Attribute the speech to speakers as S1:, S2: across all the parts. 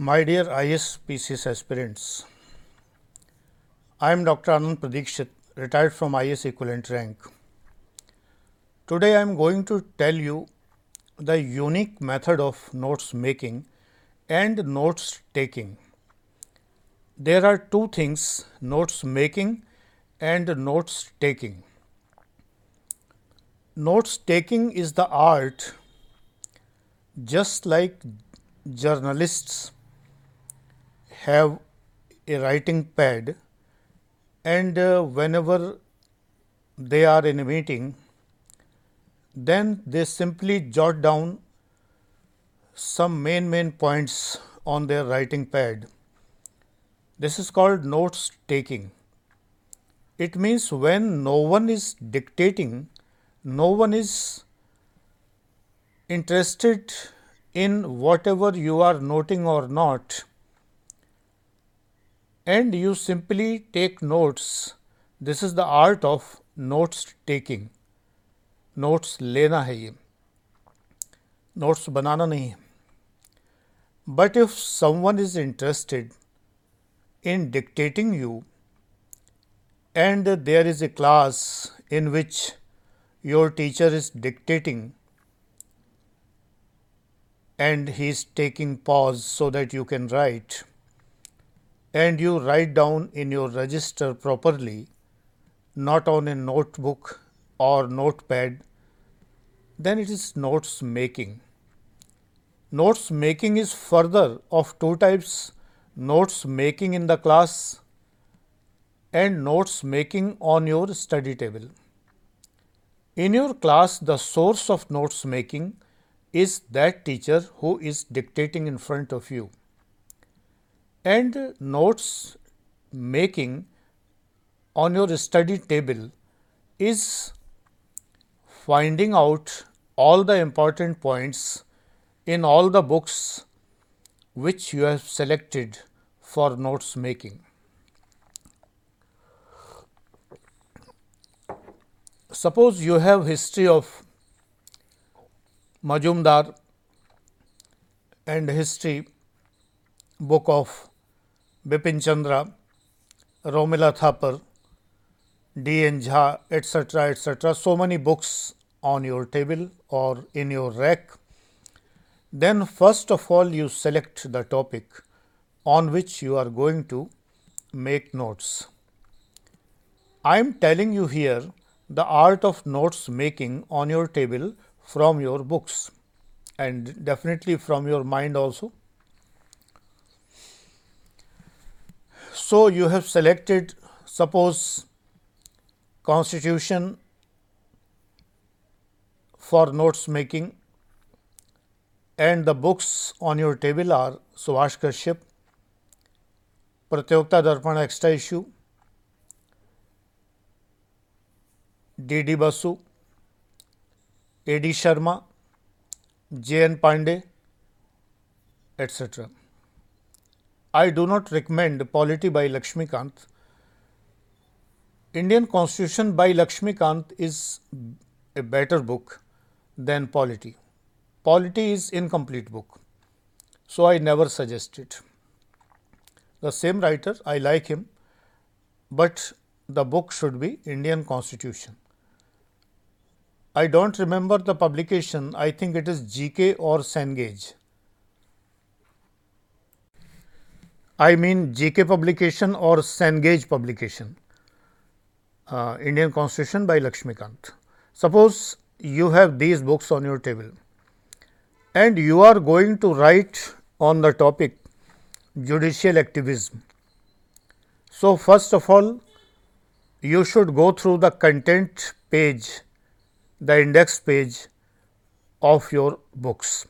S1: My dear IS PCS aspirants, I am Dr. Anand Pradikshit, retired from IS equivalent rank. Today I am going to tell you the unique method of notes making and notes taking. There are two things notes making and notes taking. Notes taking is the art just like journalists have a writing pad and uh, whenever they are in a meeting then they simply jot down some main main points on their writing pad. This is called notes taking. It means when no one is dictating, no one is interested in whatever you are noting or not, and you simply take notes. This is the art of notes taking. Notes लेना है ये notes बनाना नहीं है but if someone is interested in dictating you and there is a class in which your teacher is dictating and he is taking pause so that you can write and you write down in your register properly not on a notebook or notepad then it is notes making. Notes making is further of two types notes making in the class and notes making on your study table. In your class, the source of notes making is that teacher who is dictating in front of you. And notes making on your study table is finding out all the important points in all the books which you have selected for notes making. Suppose you have history of Majumdar and history book of Bipin Chandra, Romila Thapar, D. N. Jha, etc., etc. So many books on your table or in your rack. Then first of all you select the topic on which you are going to make notes. I am telling you here the art of notes making on your table from your books and definitely from your mind also. So, you have selected suppose constitution for notes making and the books on your table are Subhash Kashyap, Pratiyogita Darpan Extra Issue, D. D. Basu, A. D. Sharma, J. N. Pandey, etc. I do not recommend Polity by Lakshmikant. Indian Constitution by Lakshmikant is a better book than polity. Polity is incomplete book, so I never suggest it. The same writer, I like him, but the book should be Indian Constitution. I don't remember the publication, I think it is GK or Cengage. I mean GK publication or Cengage publication, uh, Indian Constitution by Lakshmikant. Suppose you have these books on your table and you are going to write on the topic judicial activism. So, first of all you should go through the content page, the index page of your books.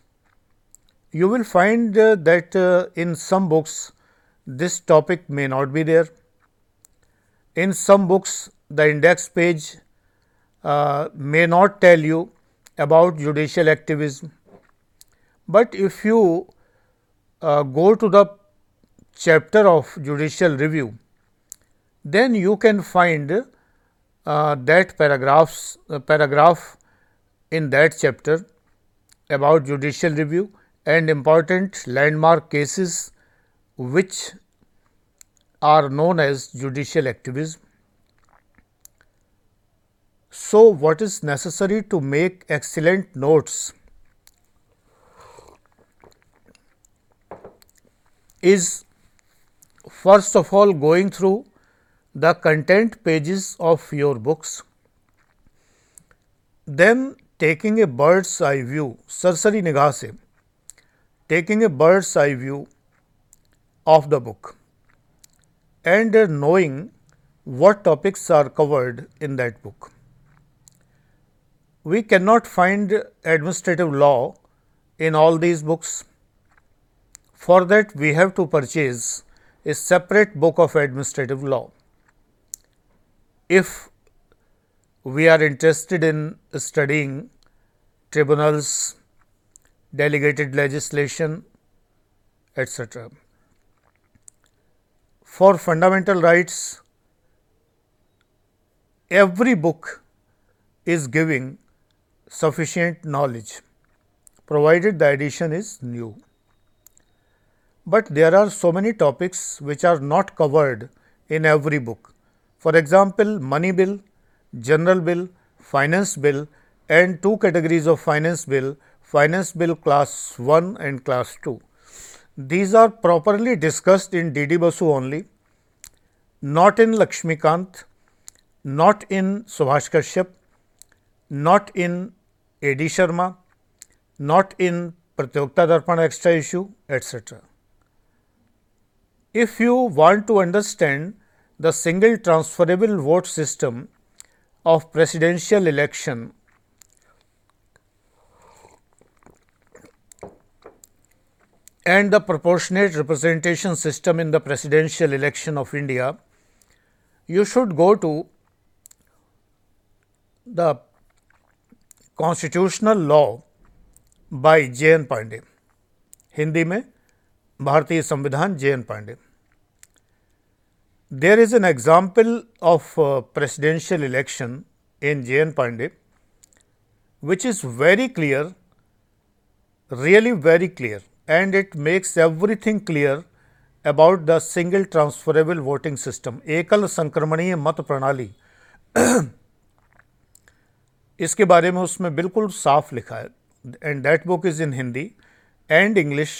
S1: You will find uh, that uh, in some books this topic may not be there. In some books the index page uh, may not tell you about judicial activism, but if you uh, go to the chapter of judicial review, then you can find uh, that paragraphs uh, paragraph in that chapter about judicial review and important landmark cases which are known as judicial activism. So, what is necessary to make excellent notes is first of all going through the content pages of your books, then taking a bird's eye view, sarsari nigah se, taking a bird's eye view of the book and knowing what topics are covered in that book. We cannot find administrative law in all these books. For that, we have to purchase a separate book of administrative law. If we are interested in studying tribunals, delegated legislation, etc. For fundamental rights, every book is giving sufficient knowledge, provided the edition is new. But there are so many topics which are not covered in every book. For example, money bill, general bill, finance bill and two categories of finance bill, finance bill class 1 and class 2. These are properly discussed in DD Basu only, not in Lakshmikant, not in Subhash Kashyap, not in A.D. Sharma, not in Pratiyogita Darpan extra issue, etc. If you want to understand the single transferable vote system of presidential election and the proportionate representation system in the presidential election of India, you should go to the constitutional law by J. N. Pandey. Hindi में भारतीय संविधान J N Pandey there is an example of presidential election in J N Pandey which is very clear, really very clear and it makes everything clear about the single transferable voting system. एकल संक्रमणीय मत प्रणाली। इसके बारे में उसमें बिल्कुल साफ़ लिखा है। And that book is in Hindi and English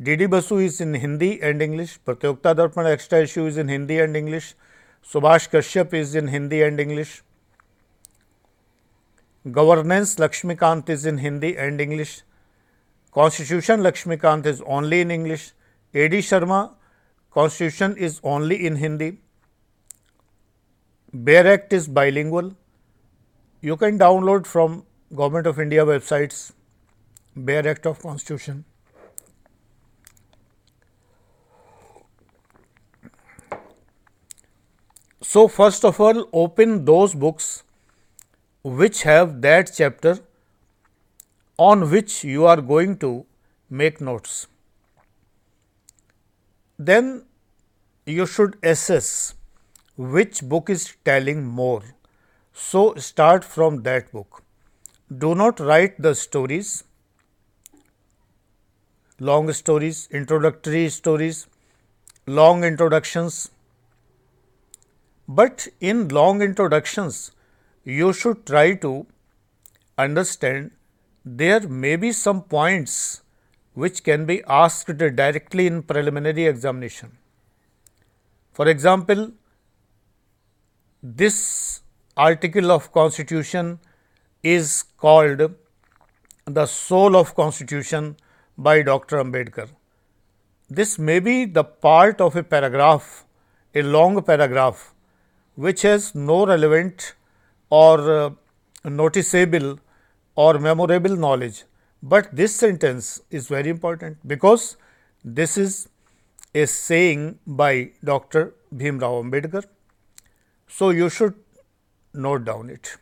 S1: D D Basu is in Hindi and English Pratiyogita Darpan extra issue is in Hindi and English Subhash Kashyap is in Hindi and English governance Lakshmikant is in Hindi and English Constitution Lakshmikant is only in English. A.D. Sharma, Constitution is only in Hindi. Bare Act is bilingual. You can download from Government of India websites Bare Act of Constitution. So, first of all, open those books which have that chapter on which you are going to make notes. Then you should assess which book is telling more. So, start from that book. Do not write the stories, long stories, introductory stories, long introductions. But in long introductions, you should try to understand there may be some points which can be asked directly in preliminary examination. For example, this article of constitution is called the soul of constitution by Dr. Ambedkar. This may be the part of a paragraph, a long paragraph, which has no relevant or uh, noticeable or memorable knowledge, but this sentence is very important because this is a saying by Dr. Bhimrao Ambedkar. So, you should note down it.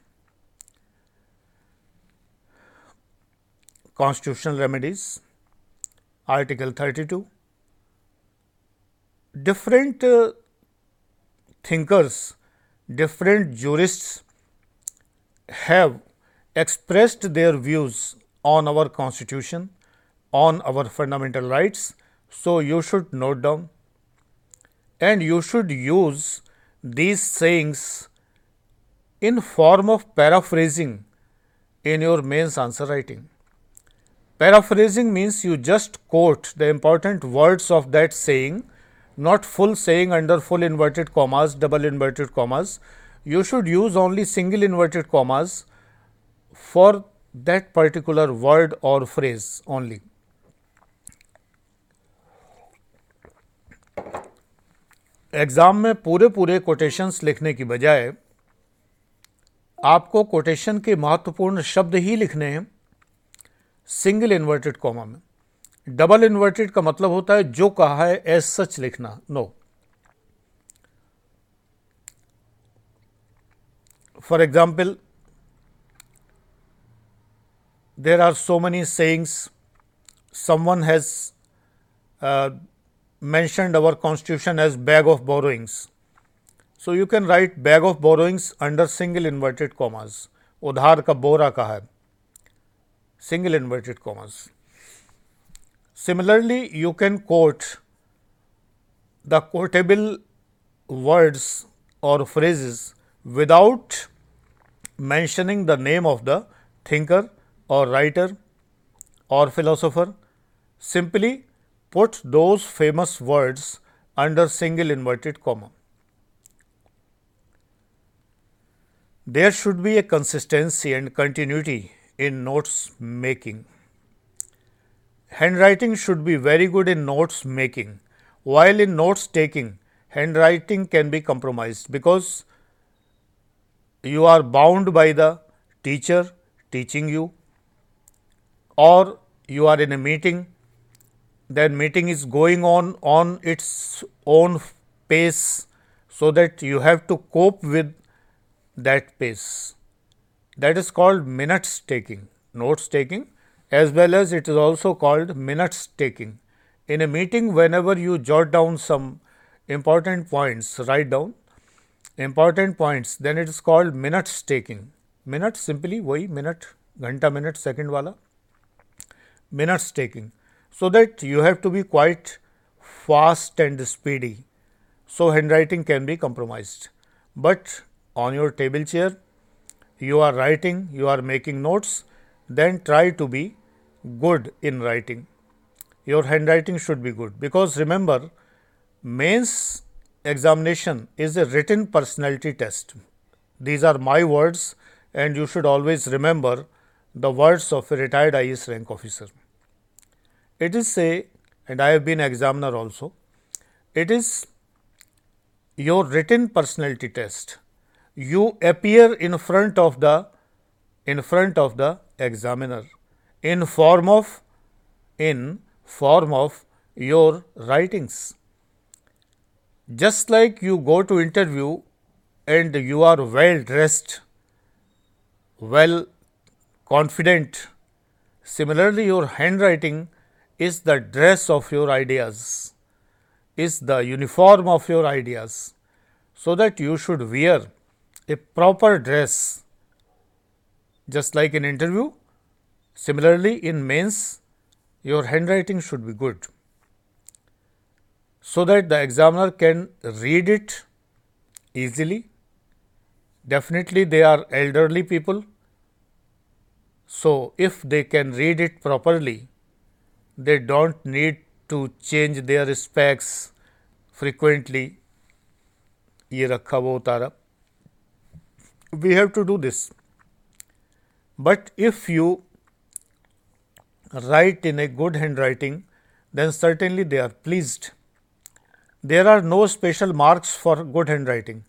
S1: Constitutional remedies, Article 32. Different uh, thinkers, different jurists have expressed their views on our constitution, on our fundamental rights. So, you should note down and you should use these sayings in form of paraphrasing in your mains answer writing. Paraphrasing means you just quote the important words of that saying, not full saying under full inverted commas, double inverted commas. You should use only single inverted commas for that particular word or phrase only. Exam में पूरे पूरे quotations लिखने की बजाय, आपको quotation के महत्वपूर्ण शब्द ही लिखने हैं सिंगल इन्वर्टेड कॉमा में डबल इन्वर्टेड का मतलब होता है जो कहा है एज सच लिखना no for example there are so money sayings someone has mentioned our constitution as bag of borrowings. So you can write bag of borrowings under single inverted commas. उधार का बोरा कहा है single inverted commas. Similarly, you can quote the quotable words or phrases without mentioning the name of the thinker or writer or philosopher. Simply put those famous words under single inverted comma. There should be a consistency and continuity in notes making. Handwriting should be very good in notes making, while in notes taking, handwriting can be compromised because you are bound by the teacher teaching you, or you are in a meeting then meeting is going on on its own pace so that you have to cope with that pace. That is called minutes taking, notes taking as well as it is also called minutes taking. In a meeting, whenever you jot down some important points, write down important points, then it is called minutes taking. Minutes simply वही minute, घंटा minute, second wala minutes taking so that you have to be quite fast and speedy. So, handwriting can be compromised, but on your table chair you are writing, you are making notes, then try to be good in writing. Your handwriting should be good because remember mains examination is a written personality test. These are my words and you should always remember the words of a retired IS rank officer. It is say, and I have been examiner also, it is your written personality test. You appear in front of the in front of the examiner in form of in form of your writings. Just like you go to interview and you are well dressed, well confident, similarly your handwriting is the dress of your ideas, is the uniform of your ideas, so that you should wear a proper dress just like an interview. Similarly, in mains, your handwriting should be good so that the examiner can read it easily. Definitely, they are elderly people. So, if they can read it properly, they don't need to change their specs frequently. ये रखा वो उतारा we have to do this. But if you write in a good handwriting, then certainly they are pleased. There are no special marks for good handwriting,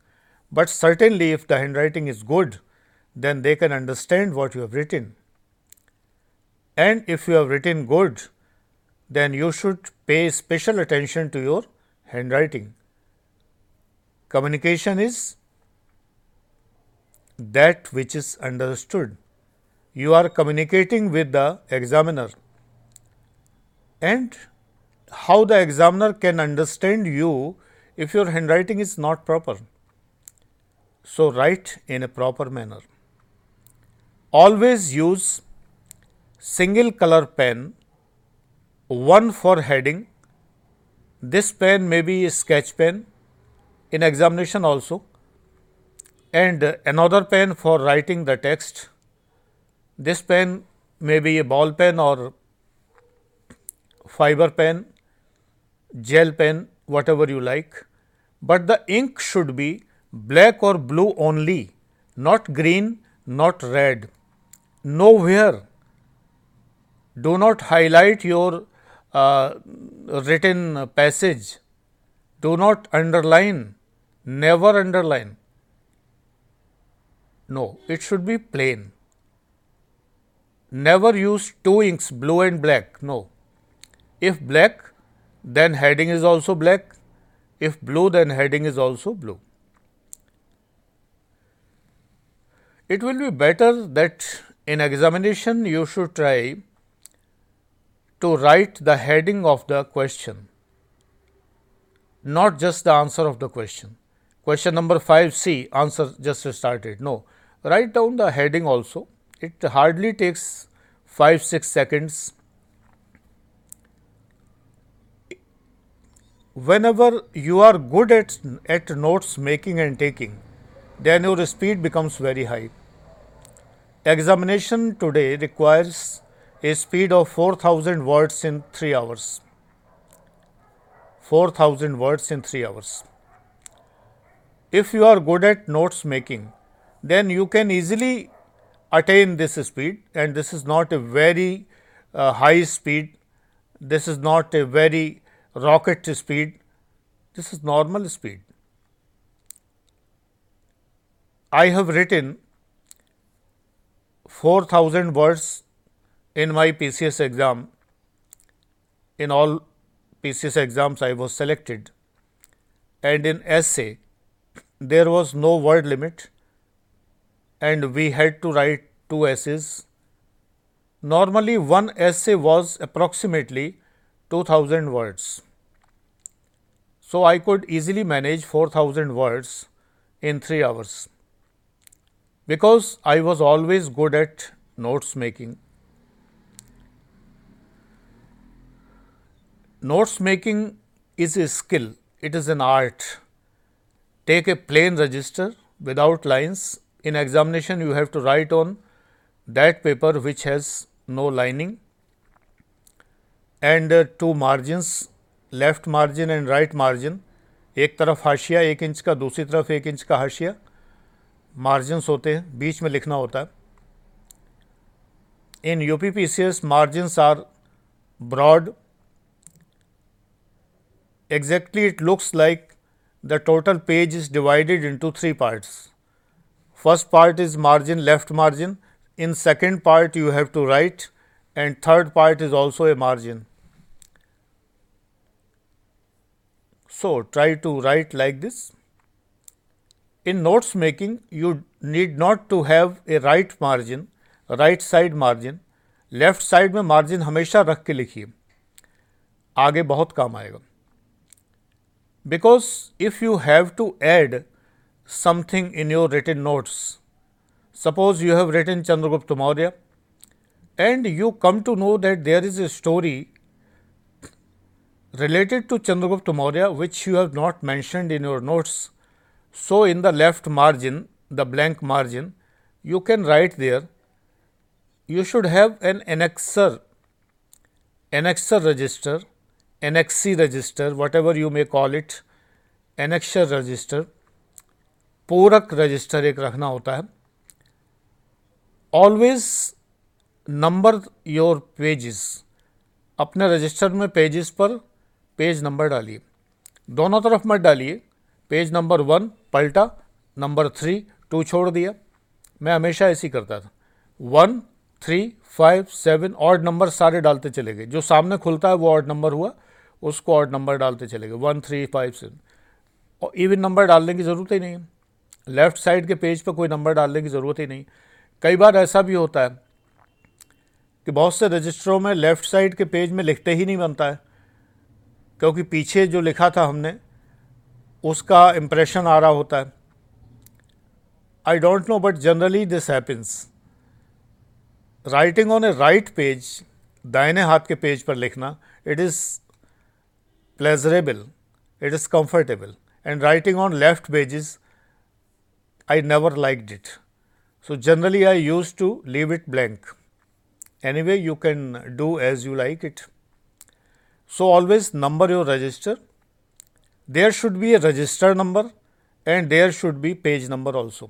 S1: but certainly if the handwriting is good, then they can understand what you have written. And if you have written good, then you should pay special attention to your handwriting. Communication is that which is understood. You are communicating with the examiner and how the examiner can understand you if your handwriting is not proper. So, write in a proper manner. Always use single color pen one for heading this pen may be a sketch pen in examination also and another pen for writing the text. This pen may be a ball pen or fiber pen, gel pen, whatever you like, but the ink should be black or blue only, not green, not red. Nowhere do not highlight your uh, written passage, do not underline, never underline. No, it should be plain. Never use two inks, blue and black. No. If black, then heading is also black. If blue, then heading is also blue. It will be better that in examination you should try to write the heading of the question, not just the answer of the question. Question number 5C, answer just started. No, write down the heading also. It hardly takes 5 6 seconds. Whenever you are good at, at notes making and taking, then your speed becomes very high. Examination today requires a speed of 4000 words in 3 hours. 4000 words in 3 hours. If you are good at notes making, then you can easily attain this speed and this is not a very uh, high speed, this is not a very rocket speed, this is normal speed. I have written 4000 words in my PCS exam. In all PCS exams, I was selected, and in essay, there was no word limit and we had to write two essays. Normally, one essay was approximately 2000 words. So, I could easily manage 4000 words in 3 hours because I was always good at notes making. Notes making is a skill it is an art take a plain register without lines in examination you have to write on that paper which has no lining and two margins left margin and right margin एक तरफ़ हाशिया, एक inch का, दूसरी तरफ़ एक inch का हाशिया। मार्जिन्स होते हैं, बीच में लिखना होता है। In U P P C S margins are broad exactly it looks like the total page is divided into three parts First part is margin left margin. In second part you have to write and third part is also a margin. So, try to write like this. In notes making you need not to have a right margin, right side margin. Left side में margin हमेशा रख के लिखिए आगे बहुत काम आएगा because if you have to add something in your written notes, suppose you have written Chandragupta Maurya and you come to know that there is a story related to Chandragupta Maurya which you have not mentioned in your notes. So, in the left margin, the blank margin, you can write there, you should have an annexer, annexer register annexee register, whatever you may call it, annexure register पूरक register एक रखना होता है। Always number your pages अपने register में pages पर page number डालिए। दोनों तरफ़ मत डालिए। पेज नंबर वन पलटा। नंबर थ्री टू छोड़ दिया। मैं हमेशा ऐसी करता था। One three five seven odd number सारे डालते चले गए। जो सामने खुलता है वो ऑड नंबर हुआ। उसको ऑड नंबर डालते चले गए। वन थ्री फाइव सेवन और इवन नंबर डालने की ज़रूरत ही नहीं है। लेफ़्ट साइड के पेज पर कोई नंबर डालने की ज़रूरत ही नहीं। कई बार ऐसा भी होता है कि बहुत से रजिस्टरों में लेफ़्ट साइड के पेज में लिखते ही नहीं बनता है। क्योंकि पीछे जो लिखा था हमने, उसका इम्प्रेशन आ रहा होता है। I don't know but generally this happens writing on a right page दाहिने हाथ के पेज पर लिखना it is pleasurable, it is comfortable and writing on left pages I never liked it. So, generally I used to leave it blank. Anyway, you can do as you like it. So, always number your register. There should be a register number and there should be page number also.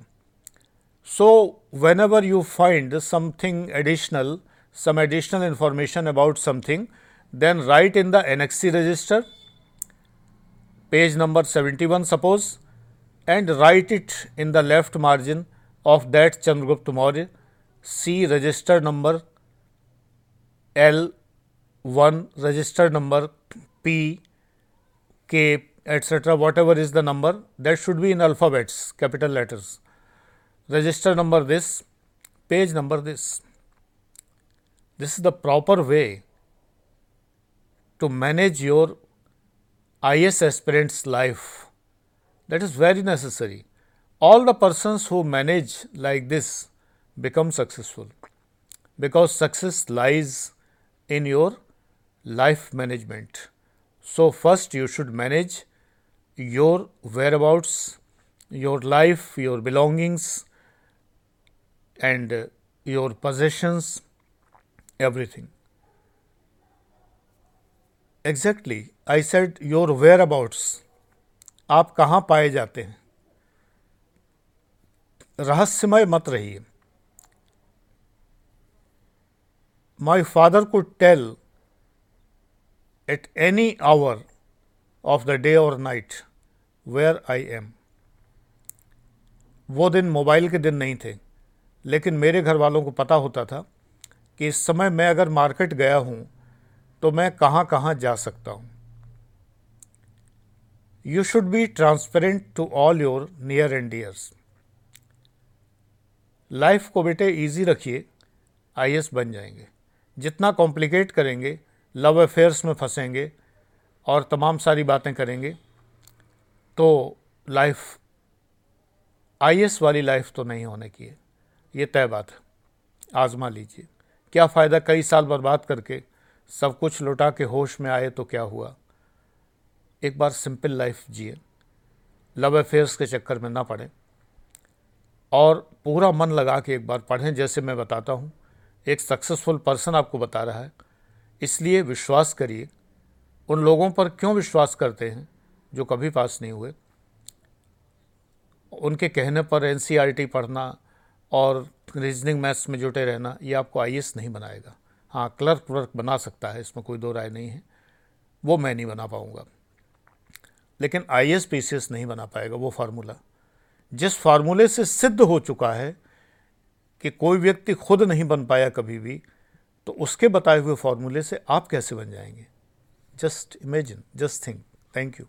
S1: So, whenever you find something additional, some additional information about something, then write in the NXC register, page number 71 suppose, and write it in the left margin of that Chandragupta Maurya, C register number L1, register number P, K, etc. whatever is the number that should be in alphabets, capital letters. Register number this, page number this. This is the proper way to manage your IS aspirant's life. That is very necessary. All the persons who manage like this become successful because success lies in your life management. So, first you should manage your whereabouts, your life, your belongings, and your possessions, everything. Exactly, I your whereabouts आप कहाँ पाए जाते हैं? रहस्यमय मत रहिए। My father could tell at any hour of the day और night where I am वो दिन मोबाइल के दिन नहीं थे, लेकिन मेरे घर वालों को पता होता था कि इस समय मैं अगर मार्केट गया हूँ तो मैं कहाँ कहाँ जा सकता हूँ। You should be transparent to all your near and dears life को बेटे इजी रखिए आईएस बन जाएँगे। जितना कॉम्प्लिकेट करेंगे लव अफेयर्स में फंसेंगे और तमाम सारी बातें करेंगे तो लाइफ आईएएस वाली लाइफ तो नहीं होने की है। ये तय बात है। आजमा लीजिए। क्या फ़ायदा कई साल बर्बाद करके सब कुछ लौटा के होश में आए तो क्या हुआ? एक बार सिंपल लाइफ जिए। लव अफेयर्स के चक्कर में ना पड़े। और पूरा मन लगा के एक बार पढ़ें, जैसे मैं बताता हूँ। एक सक्सेसफुल पर्सन आपको बता रहा है। इसलिए विश्वास करिए, उन लोगों पर क्यों विश्वास करते हैं जो कभी पास नहीं हुए? उनके कहने पर एन पढ़ना और रीजनिंग मैथ्स में जुटे रहना, ये आपको आई नहीं बनाएगा। हाँ क्लर्क वर्क बना सकता है, इसमें कोई दो राय नहीं है। वो मैं नहीं बना पाऊँगा। लेकिन I S P C S नहीं बना पाएगा वो फार्मूला। जिस फार्मूले से सिद्ध हो चुका है कि कोई व्यक्ति खुद नहीं बन पाया कभी भी तो उसके बताए हुए फार्मूले से आप कैसे बन जाएँगे। Just imagine just think thank you.